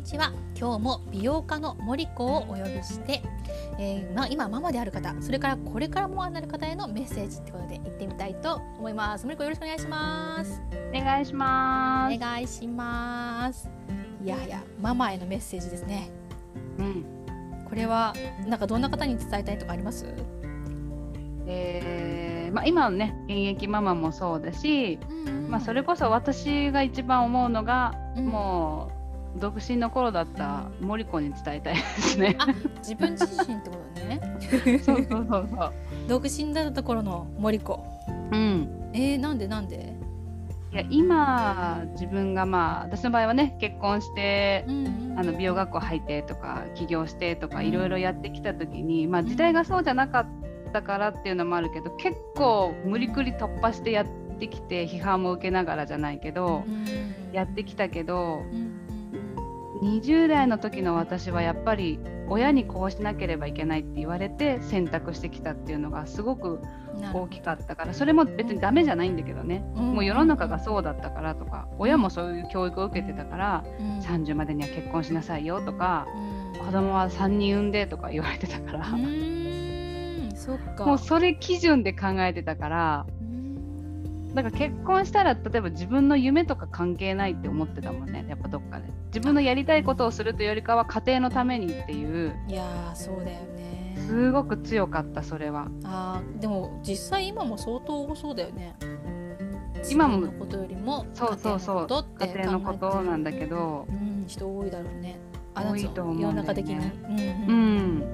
にちは。今日も美容家の森子をお呼びして、えーまあ、今ママである方それからこれからママになる方へのメッセージってことで行ってみたいと思います。森子よろしくお願いします。お願いします。お願いします。いやいやママへのメッセージですね。うん。これはなんかどんな方に伝えたいとかあります？えーまあ、今のね現役ママもそうだし、まあ、それここそ私が一番思うのが、うん。もう独身の頃だった森子に伝えたいですね。あ自分自身ってことね。そうそうそうそう。独身だった頃の森子。うん。えー、なんでなんで？いや今自分がまあ私の場合はね結婚してうんうんあの美容学校入ってとか起業してとかうん。いろいろやってきた時に、まあ、時代がそうじゃなかったからっていうのもあるけど結構無理くり突破してやってきて批判も受けながらじゃないけどうん。やってきたけどうんうん20代の時の私はやっぱり親にこうしなければいけないって言われて選択してきたっていうのがすごく大きかったからそれも別にダメじゃないんだけどね。うん。もう世の中がそうだったからとか親もそういう教育を受けてたからうん。30までには結婚しなさいよとかうん。子供は3人産んでとか言われてたから。うーん。そっか。もうそれ基準で考えてたからうん。だから結婚したら例えば自分の夢とか関係ないって思ってたもんねやっぱどっかで自分のやりたいことをするというよりかは家庭のためにっていう。いやーそうだよね。すごく強かったそれは。あーでも実際今も相当多そうだよね。今もことよりもそうそうそう家家庭のことなんだけど。うん人多いだろうね。あ多いと思うん世の中的に。ううん。うん。ん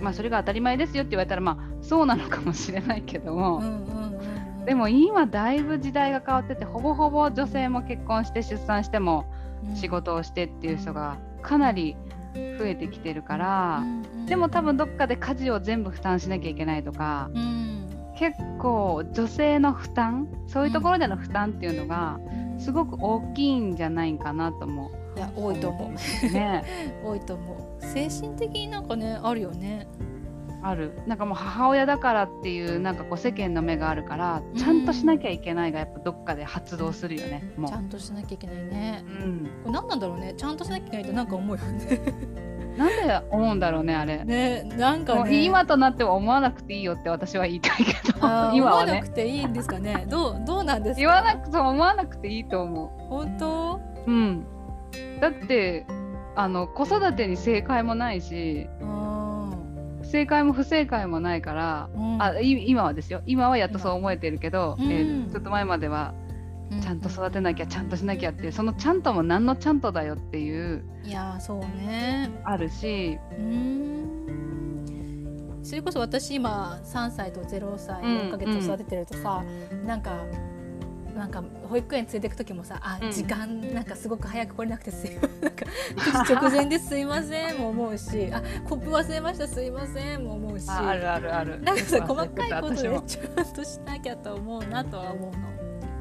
まあそれが当たり前ですよって言われたらまあそうなのかもしれないけども、うんうんでも今だいぶ時代が変わっててほぼほぼ女性も結婚して出産してもうん仕事をしてっていう人がかなり増えてきてるから、でも多分どっかで家事を全部負担しなきゃいけないとかうん。結構女性の負担そういうところでの負担っていうのがすごく大きいんじゃないかなともいや多いと思う。うね。多いと思う。精神的になんかねあるよねある。なんかもう母親だからっていうなんかこう世間の目があるからちゃんとしなきゃいけないがやっぱどっかで発動するよねもちゃんとしなきゃいけないね。う、うん、これ何なんだろうね。ちゃんとしなきゃいけないってなんか思うよね。なんで思うんだろうねあれ。ねなんかね。今となっては思わなくていいよって私は言いたいけど。今はね。思わなくていいんですかね。どうどうなんですか？言わなくそう思わなくていいと思本当？ううん。だってあの子育てに正解もないしうん正解も不正解もないから、うん。あい今はですよ。今はやっとそう思えてるけど、うんえーちょっと前まではうん。ちゃんと育てなきゃちゃんとしなきゃってそのちゃんとも何のちゃんとだよっていういやーそうね。あるし。それこそ私今3歳と0歳うん。4ヶ月育ててるとさ、なんかなんか保育園連れてく時もさあ、うん。時間なんかすごく早く来れなくてすいません。なんか9時直前ですいませんも思うしあコップ忘れましたすいませんも思うし。ああるあるある。なんかさ細かいことでちゃんとしなきゃと思うなとは思うの。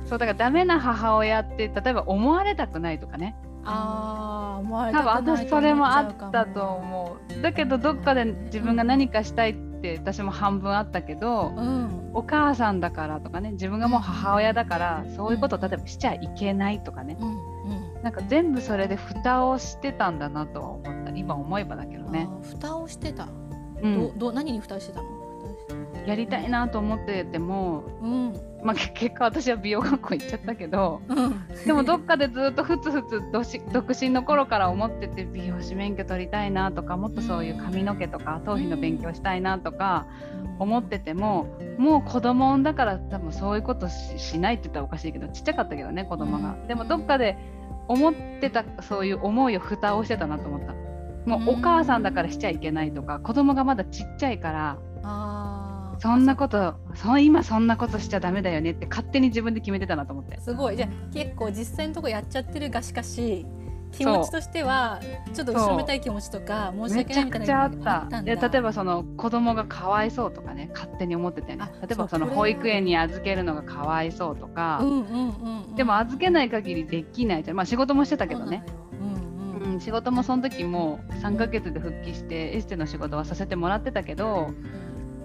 そうだからダメな母親って例えば思われたくないとかね。あー思われた多分くない私それもあったと思う。だけどどっかで自分が何かしたいって私も半分あったけど、うん。お母さんだからとかね自分がもう母親だからそういうことを例えばしちゃいけないとかね。うん。うん。なんか全部それで蓋をしてたんだなとは思った。今思えばだけどね、蓋をしてた、うん。どど何に蓋してたの？やりたいなと思ってても、うんまあ、け 結果私は美容学校行っちゃったけどうん。でもどっかでずっとふつふつ独身の頃から思ってて美容師免許取りたいなとかもっとそういう髪の毛とか頭皮の勉強したいなとか思っててももう子供産んだから多分そういうことししないって言ったらおかしいけどちっちゃかったけどね子供が、うん。でもどっかで思ってたそういう思いを蓋をしてたなと思った。もうお母さんだからしちゃいけないとか子供がまだちっちゃいからそんなことそ今そんなことしちゃダメだよねって勝手に自分で決めてたなと思って。すごい。じゃあ結構実際のとこやっちゃってるがしかし気持ちとしてはちょっと後ろめたい気持ちとか申しめ訳ないみたいちゃくちゃあなのった。があったんだ。で例えばその子供がかわいそうとかね勝手に思っててね。あ例えばその保育園に預けるのがかわいそうとか、うんうんうんうん。でも預けない限りできないじゃん。まあ仕事もしてたけどね。仕事もその時も3ヶ月で復帰してエステの仕事はさせてもらってたけど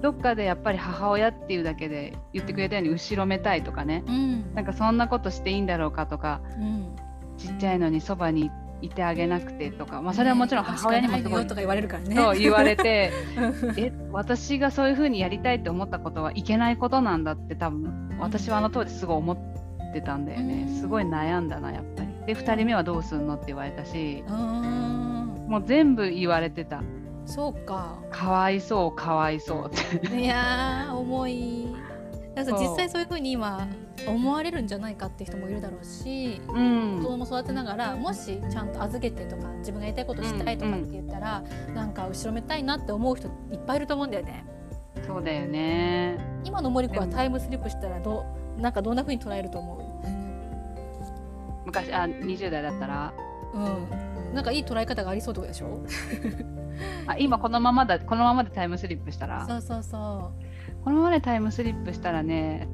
どっかでやっぱり母親っていうだけで言ってくれたように後ろめたいとかね。うん。なんかそんなことしていいんだろうかとか。うん。ちっちゃいのにそばにいてあげなくてとか、まあ、それはもちろん母親にもすごい、とか言われるからね。そう言われて。え私がそういう風にやりたいって思ったことはいけないことなんだって多分私はあの当時すごい思ってたんだよね。すごい悩んだなやっぱり。で2人目はどうすんのって言われたし。もう全部言われてた。そうか。かわいそうかわいそう。っていや重い。実際そういうふうに今思われるんじゃないかって人もいるだろうし、うん、子供育てながらもしちゃんと預けてとか自分がやりたいことしたいとかって言ったら、うん。うん、なんか後ろめたいなって思う人いっぱいいると思うんだよね。そうだよね。今の森子はタイムスリップしたらどなんかどんなふうに捉えると思う？昔あ20代だったら？うん。なんかいい捉え方がありそうってことでしょ？あ今このままだこのままでタイムスリップしたら？そうそうそう。このままでタイムスリップしたらね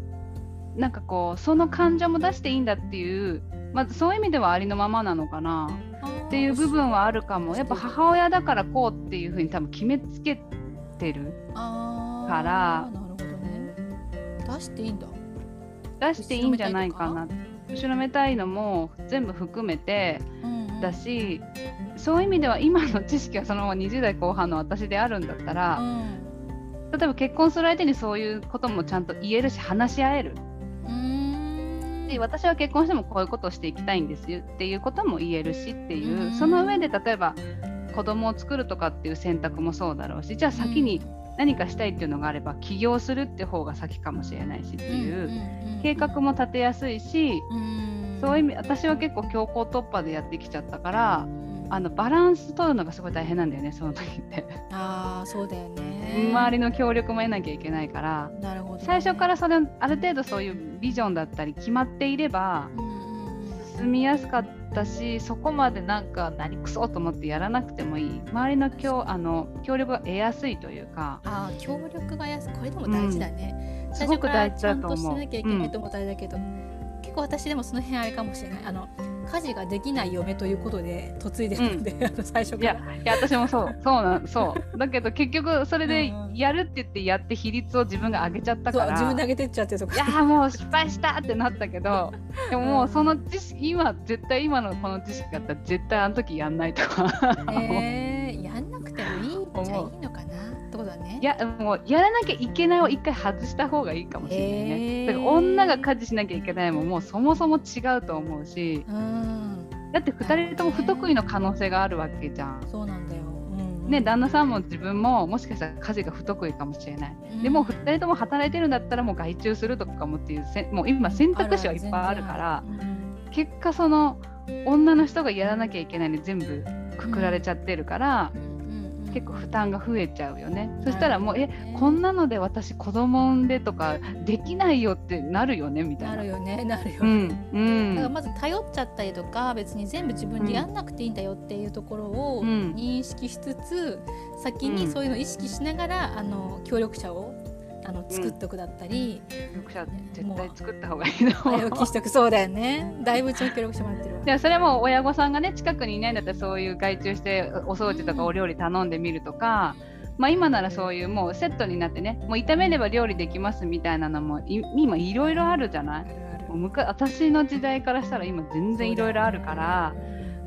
なんかこうその感情も出していいんだっていうまずそういう意味ではありのままなのかな。っていう部分はあるかも。やっぱ母親だからこうっていうふうに多分決めつけてるから。なるほどね。出していいんだ。出していいんじゃないかな。後ろめたいのも全部含めてうんうん、そういう意味では今の知識はそのまま20代後半の私であるんだったら、うん、例えば結婚する相手にそういうこともちゃんと言えるし話し合える。で私は結婚してもこういうことをしていきたいんですよっていうことも言えるしっていうその上で例えば子供を作るとかっていう選択もそうだろうしじゃあ先に何かしたいっていうのがあれば起業するって方が先かもしれないしっていう計画も立てやすいしそういう意味私は結構強行突破でやってきちゃったからあのバランス取るのがすごい大変なんだよねその時って。ああそうだよね。周りの協力も得なきゃいけないから。なるほど、ね、最初からそれある程度そういうビジョンだったり決まっていれば、進みやすかったしそこまでなんか何くそと思ってやらなくてもいい。周りの協あの協力が得やすいというか。あ協力がやすいこれでも大事だね、うん、すごく大事だと思う。ちゃんとしなきゃいけないと思ったらだけど、うん、結構私でもその辺あれかもしれない。あの家事ができない嫁ということで嫁いでるので、うん、最初から。いやいや私もそう。そうなんそう。だけど結局それでやるって言ってやって比率を自分が上げちゃったから。自分で上げてっちゃっていやもう失敗したってなったけどでももうその知識今絶対今のこの知識があったら絶対あの時やんないとか。えー、やんなくてもいいじゃいいのかなやもうやらなきゃいけないを一回外した方がいいかもしれないね、だから女が家事しなきゃいけないももうそもそも違うと思うし、だって2人とも不得意の可能性があるわけじゃん。そうなんだよ、ね、旦那さんも自分ももしかしたら家事が不得意かもしれない、うん、でも2人とも働いてるんだったらもう外注するとかもっていうせもう今選択肢はいっぱいあるから、うん、結果その女の人がやらなきゃいけないの全部くくられちゃってるから、うん結構負担が増えちゃうよね、そしたらもうえこんなので私子供産んでとかできないよってなるよねみたいな。なるよねなるよね。うん、だからまず頼っちゃったりとか別に全部自分でやんなくていいんだよっていうところを認識しつつ、先にそういうのを意識しながらあの協力者をあの作っておくだったり、協力者絶対作った方がいいの。早起きしとく。そうだよね。だいぶ協力してもらってるでもそれも親御さんがね近くにいないんだったらそういう外注してお掃除とかお料理頼んでみるとか、まあ、今ならそういうもうセットになってねもう炒めれば料理できますみたいなのも今いろいろあるじゃない？もう昔私の時代からしたら今全然いろいろあるから。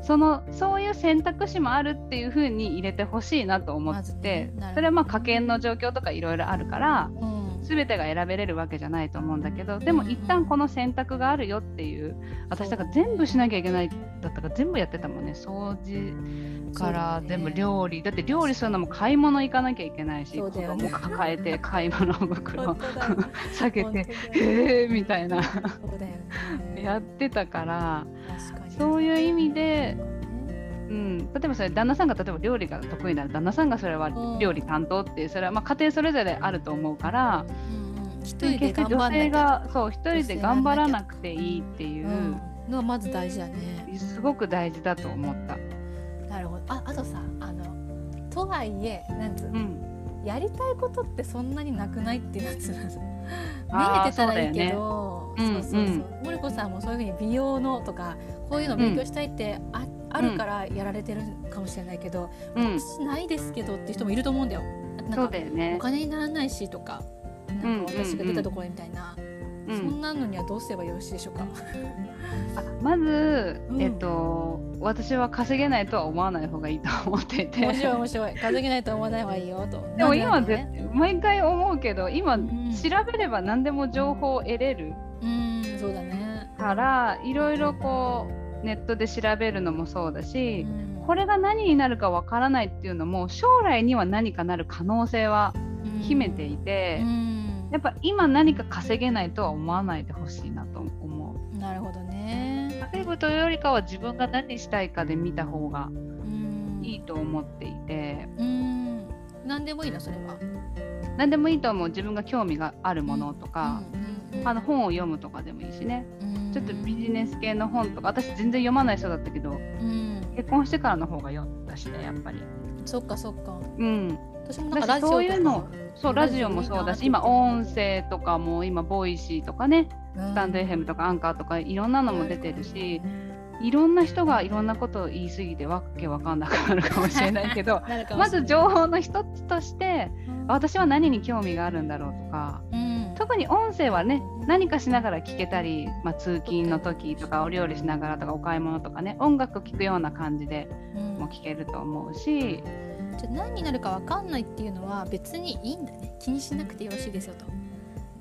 そのそういう選択肢もあるっていうふうに入れてほしいなと思ってて、それはまあ家計の状況とかいろいろあるから、うん、全てが選べれるわけじゃないと思うんだけどでも一旦この選択があるよっていう私だから全部しなきゃいけないだったから全部やってたもんね。掃除から全部料理だって料理するのも買い物行かなきゃいけないし、子供抱えて買い物袋 下げてへえみたいな。やってたから。そういう意味で、うん、例えばそれ旦那さんが例えば料理が得意なら旦那さんがそれは料理担当ってそれはまあ家庭それぞれあると思うから。一人で頑女性がそう一人で頑張らなくていいっていうのはまず大事だね。すごく大事だと思った。なるほど。ああとさあのとはいえなんつうの、うん。やりたいことってそんなになくないっていうやつ見えてたらいいけどそう,、そうそう。森子さんもそういうふうに美容のとかこういうの勉強したいってあ,、あるからやられてるかもしれないけど、私ないですけどっていう人もいると思うんだよ。そうだよね。お金にならないしとかなんか私が出たところみたいな。そんなのにはどうすればよろしいでしょうか？あまず、えっと、私は稼げないとは思わない方がいいと思っていて。面白い面白い。稼げないと思わない方がいいよと。でも今ぜ、毎回思うけど今、調べれば何でも情報を得れるうんそうだね。からいろいろこうネットで調べるのもそうだし、これが何になるかわからないっていうのも将来には何かなる可能性は秘めていて、やっぱ今何か稼げないとは思わないでほしいなと思う。なるほどね。稼ぐというよりかは自分が何したいかで見た方がいいと思っていて。うん何でもいいのそれは。何でもいいと思う自分が興味があるものとか、あの本を読むとかでもいいしね、ちょっとビジネス系の本とか私全然読まない人だったけど、結婚してからの方が読んだしねやっぱり。そっかそっか。うん私もなんかラジオそういうのそうラジオもそうだし今音声とかも今 Voicy とかね、 stand.fm とかアンカーとかいろんなのも出てるし、いろんな人がいろんなことを言い過ぎてわけわかんなくなるかもしれないけど まず情報の一つとして、私は何に興味があるんだろうとか、うん、特に音声はね何かしながら聞けたり、まあ、通勤の時とかお料理しながらとかお買い物とかね音楽聴くような感じでも聞けると思うし。じゃ何になるか分かんないっていうのは別にいいんだね。気にしなくてよろしいですよと。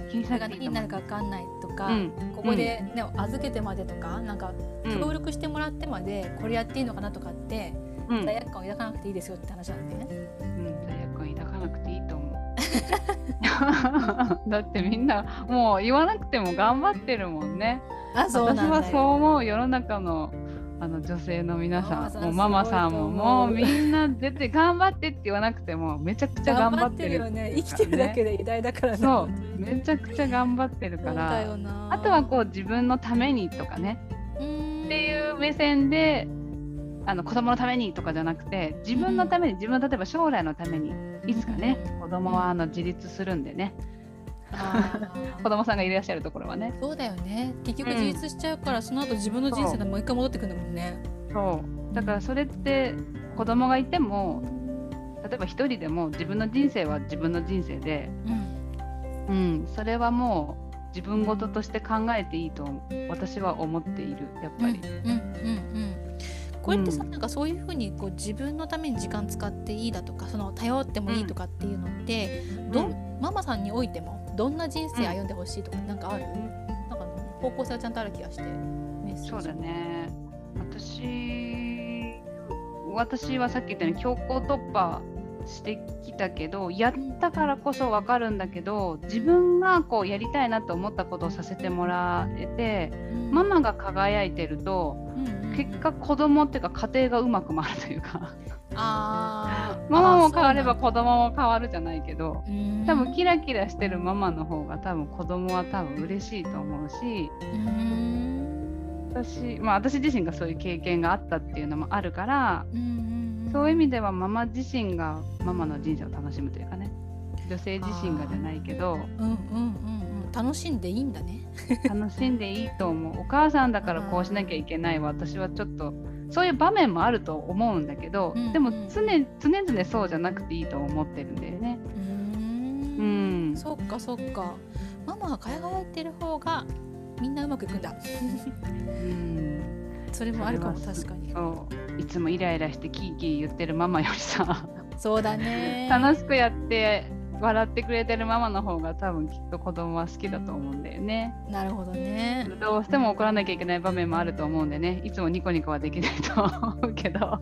気にしなくて何になるか分かんない。とか、うん、ここで、ね、預けてまでとかなんか協力してもらってまでこれやっていいのかなとかって、うん、罪悪感を抱かなくていいですよって話なんでね。うん、罪悪感抱かなくていいと思う。だってみんなもう言わなくても頑張ってるもんね。あそう私はそう思う。世の中のあの女性の皆さんもうママさんももうみんな絶対頑張ってって言わなくてもめちゃくちゃ頑張ってる、よね。生きてるだけで偉大だからね。そう。めちゃくちゃ頑張ってるから。あとはこう自分のためにとかね。っていう目線であの子供のためにとかじゃなくて自分のために自分の例えば将来のためにいつかね子供はあの自立するんでね子供さんがいらっしゃるところはね。そうだよね。結局自立しちゃうから、うん、その後自分の人生でもう一回戻ってくるんだもんね。そう。だからそれって子供がいても例えば一人でも自分の人生は自分の人生で、うん、うん、それはもう自分事として考えていいと私は思っているやっぱり。うんうんうんうん。これってさ、うん、なんかそういうふうにこう自分のために時間使っていいだとかその頼ってもいいとかっていうのって、うん、どママさんにおいてもどんな人生歩んでほしいとかなんかある、なんか方向性はちゃんとある気がしてそうだね。私私はさっき言ったように強行突破してきたけどやったからこそ分かるんだけど自分がこうやりたいなと思ったことをさせてもらえて、うん、ママが輝いてると、うん、結果子供っていうか家庭がうまく回るというか。あママも変われば子供も変わるじゃないけど。多分キラキラしてるママの方が多分子供は多分嬉しいと思うし。私,、まあ、私自身がそういう経験があったっていうのもあるから、そういう意味ではママ自身がママの人生を楽しむというかね。女性自身がじゃないけど、うんうんうんうん、楽しんでいいんだね。楽しんでいいと思う。お母さんだからこうしなきゃいけない私はちょっとそういう場面もあると思うんだけど、うんうん、でも常常々そうじゃなくていいと思ってるんだよね。うん、そっかそっか。ママが輝いてる方がみんなうまくいくんだ。うん。それもあるかも確かに。いつもイライラしてキーキー言ってるママよりさ。そうだね。楽しくやって笑ってくれてるママの方が多分きっと子供は好きだと思うんだよね。なるほどね。どうしても怒らなきゃいけない場面もあると思うんでね。いつもニコニコはできないと思うけど。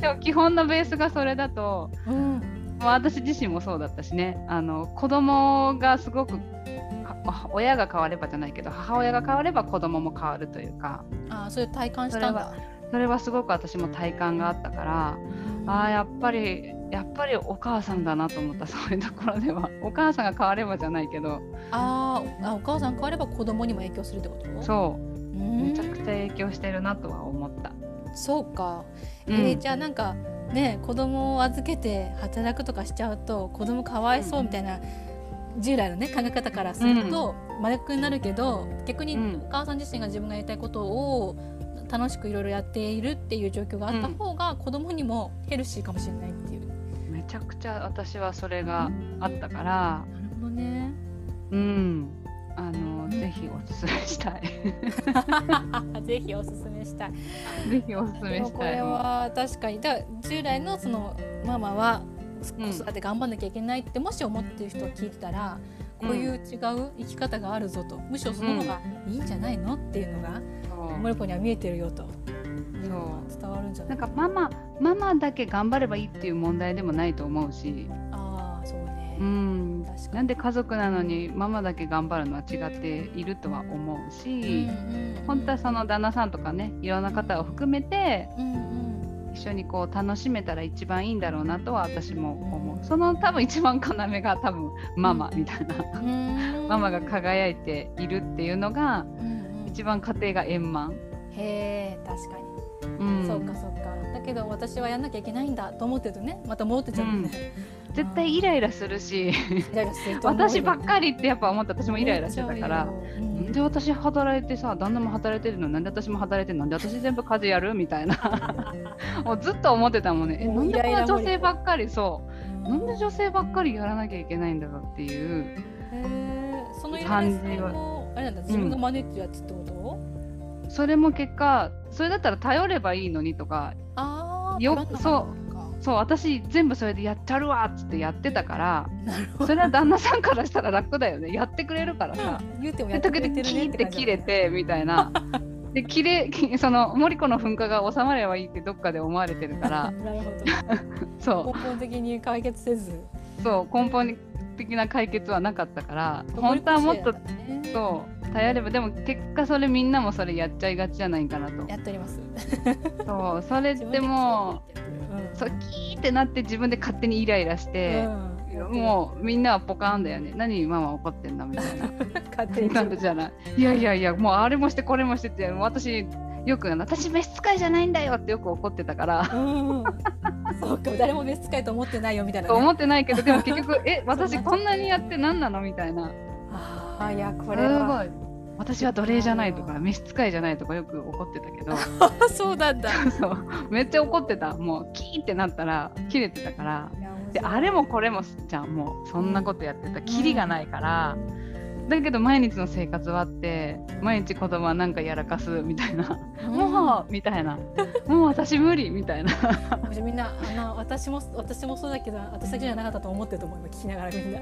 でも基本のベースがそれだと、うん、私自身もそうだったしね。あの子供がすごく親が変わればじゃないけど母親が変われば子供も変わるというか。あそういう体感したんだそれはすごく私も体感があったから、ああやっぱりやっぱりお母さんだなと思った そういうところでは。お母さんが変わればじゃないけど。ああお母さん変われば子供にも影響するってこと？そう。めちゃくちゃ影響してるなとは思った。そうか、えー、うん、じゃあなんかね子供を預けて働くとかしちゃうと子供かわいそうみたいな、うん、従来のね考え方からすると真逆になるけど、逆にお母さん自身が自分がやりたいことを楽しくいろいろやっているっていう状況があった方が、子供にもヘルシーかもしれないっていう。ちゃくちゃ私はそれがあったから、なるほどね。うん。あの絶 ぜひおすすめしたい。ぜひおすすめしたい。ぜひおすすめしたい。これは確かにだ従来のそのママは子育て頑張んなきゃいけないってもし思ってる人を聞いてたら、こういう違う生き方があるぞとむしろその方がいいんじゃないの？っていうのが、モリコには見えてるよと。そう。伝わるんじゃない？なんかママママだけ頑張ればいいっていう問題でもないと思うし。ああそうね。うん。なんで家族なのにママだけ頑張るのは違っているとは思うし、うんうん、本当はその旦那さんとかねいろんな方を含めて、うんうん、一緒にこう楽しめたら一番いいんだろうなとは私も思う。その多分一番要が多分ママみたいな、うん、ママが輝いているっていうのが、うんうん、一番家庭が円満。へえ確かに。うん、そうかそうか。だけど私はやんなきゃいけないんだと思ってるとねまた戻ってちゃうね、うん、絶対イライラするし。私ばっかりってやっぱ思って私もイライラしてたから、うん、なんで私働いてさ旦那も働いてるの？なんで私も働いてるの？なんで私全部家事やる？みたいな。もうずっと思ってたもんね。えなんでこんな女性ばっかり？そう。なんで女性ばっかりやらなきゃいけないんだろうっていう感じはあれなんだ自分がマネってやつってこと、それも結果それだったら頼ればいいのにとかよそうそう私全部それでやっちゃるわっつってやってたからそれは旦那さんからしたら楽だよね。やってくれるからさ。言うてもやってくれてるねって切れてみたいな。で切れ その森子の噴火が収まればいいってどっかで思われてるから。なるほど。そう。根本的に解決せず。そう根本的な解決はなかったから本当はもっと、そう頼ればでも結果それみんなもそれやっちゃいがちじゃないかなと。やっております。そうそれってもう、そうキーってなって自分で勝手にイライラして、うん、もうみんなはポカーンだよね。何ママ怒ってんだみたいな。勝手になんじゃない。いやいやいやもうあれもしてこれもしてって私よく私召使いじゃないんだよってよく怒ってたから、うん、そうか誰も召使いと思ってないよみたいな、ね、思ってないけどでも結局え 私こんなにやって何なのみたいな。あいやこれは私は奴隷じゃないとか召使いじゃないとかよく怒ってたけど。そうなんだ。そう。めっちゃ怒ってた。もうキーってなったら切れてたからであれもこれもじゃんもうそんなことやってたきりがないから、うん、だけど毎日の生活はあって毎日子供はなんかやらかすみたいな、うん、もうみたいな。もう私無理みたいな。みんなあの私も私もそうだけど私だけじゃなかったと思ってると思う聞きながらみんな。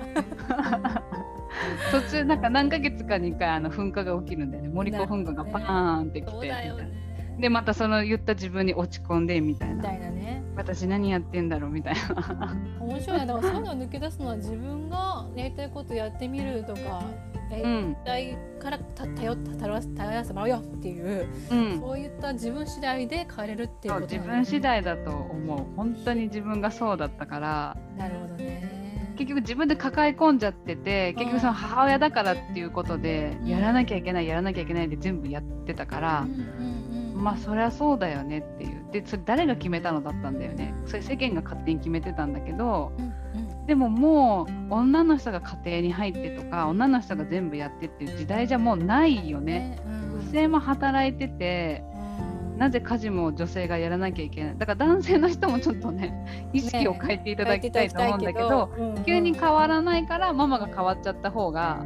途中なんか何ヶ月かに1回あの噴火が起きるんだよね。森子噴火がパーンってきて、ね、でまたその言った自分に落ち込んでみたいな。たいな、ね、私何やってんだろうみたいな。面白いだからそういうのを抜け出すのは自分がやりたいことやってみるとかやりたいから頼頼らせてもらうよっていう、うん、そういった自分次第で変えれるっていうこと、ね、自分次第だと思う。本当に自分がそうだったから。なるほどね。結局自分で抱え込んじゃってて結局その母親だからっていうことでやらなきゃいけないやらなきゃいけないで全部やってたから、まあそりゃそうだよねっていう。でそれ誰が決めたのだったんだよね。それ世間が勝手に決めてたんだけど、でももう女の人が家庭に入ってとか女の人が全部やってっていう時代じゃもうないよね。女性も働いててなぜ家事も女性がやらなきゃいけない。だから男性の人もちょっとね意識を変えていただきたいと思うんだけど、ね、急に変わらないからママが変わっちゃった方が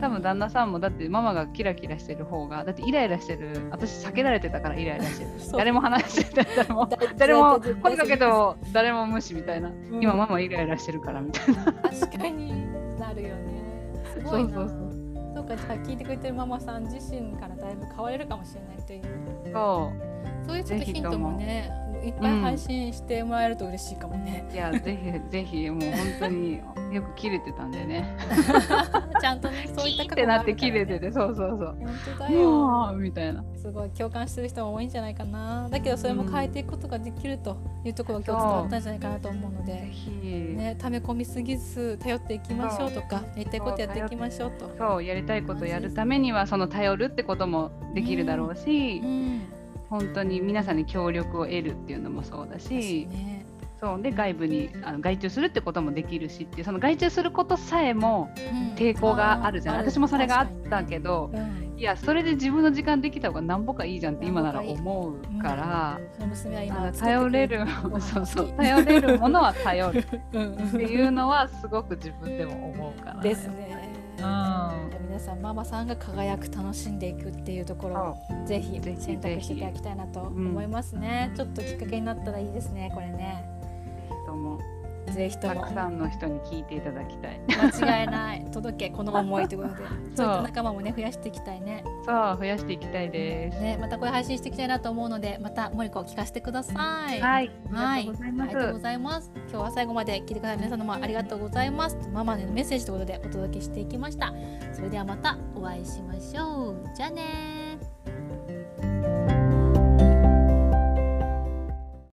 多分旦那さんもだってママがキラキラしてる方がだってイライラしてる。私避けられてたからイライラしてる。誰も話してて誰も誰も声かけど誰も無視みたいな、うん、今ママイライラしてるからみたいな。確かになるよね。すごいそうそう。そうそうかじゃあ聞いてくれてるママさん自身からだいぶ変われるかもしれないという。そう。そういうちょっとヒントもねいっぱい配信してもらえると嬉しいかもね、うん、いやぜひぜひもう本当によく切れてたんでね。ちゃんとねそういった過去があるから、ね、ってなって切れててそうそうそう。本当だよ。みたいな。すごい共感してる人も多いんじゃないかな。だけどそれも変えていくことができるというところが今日伝わったんじゃないかなと思うので、ね、溜め込みすぎず頼っていきましょうと。かやりたいことやっていきましょうと。そうやりたいことやるためにはその頼るってこともできるだろうし、うん。うん本当に皆さんに協力を得るっていうのもそうだし、ね、そうで外部にあの外注するってこともできるしっていうその外注することさえも抵抗があるじゃん、うん、私もそれがあったけど、いやそれで自分の時間できた方がなんぼかいいじゃんって今なら思うから、うん、頼れる そうそう頼れるものは頼るっていうのはすごく自分でも思うから、ね、ですね。皆さんママさんが輝く楽しんでいくっていうところをぜひ選択していただきたいなと思いますね、ちょっときっかけになったらいいですねこれね。とも。ぜひとも。たくさんの人に聞いていただきたい。間違いない。届けこの思いということで。そう。いった仲間もね増やしていきたいねそう増やしていきたいです。ねまたこれ配信していきたいなと思うのでまた森子聞かせてください。はい。はい。ありがとうございます。今日は最後まで聞いてください。皆さんもありがとうございます。ママへのメッセージということでお届けしていきました。それではまたお会いしましょう。じゃあね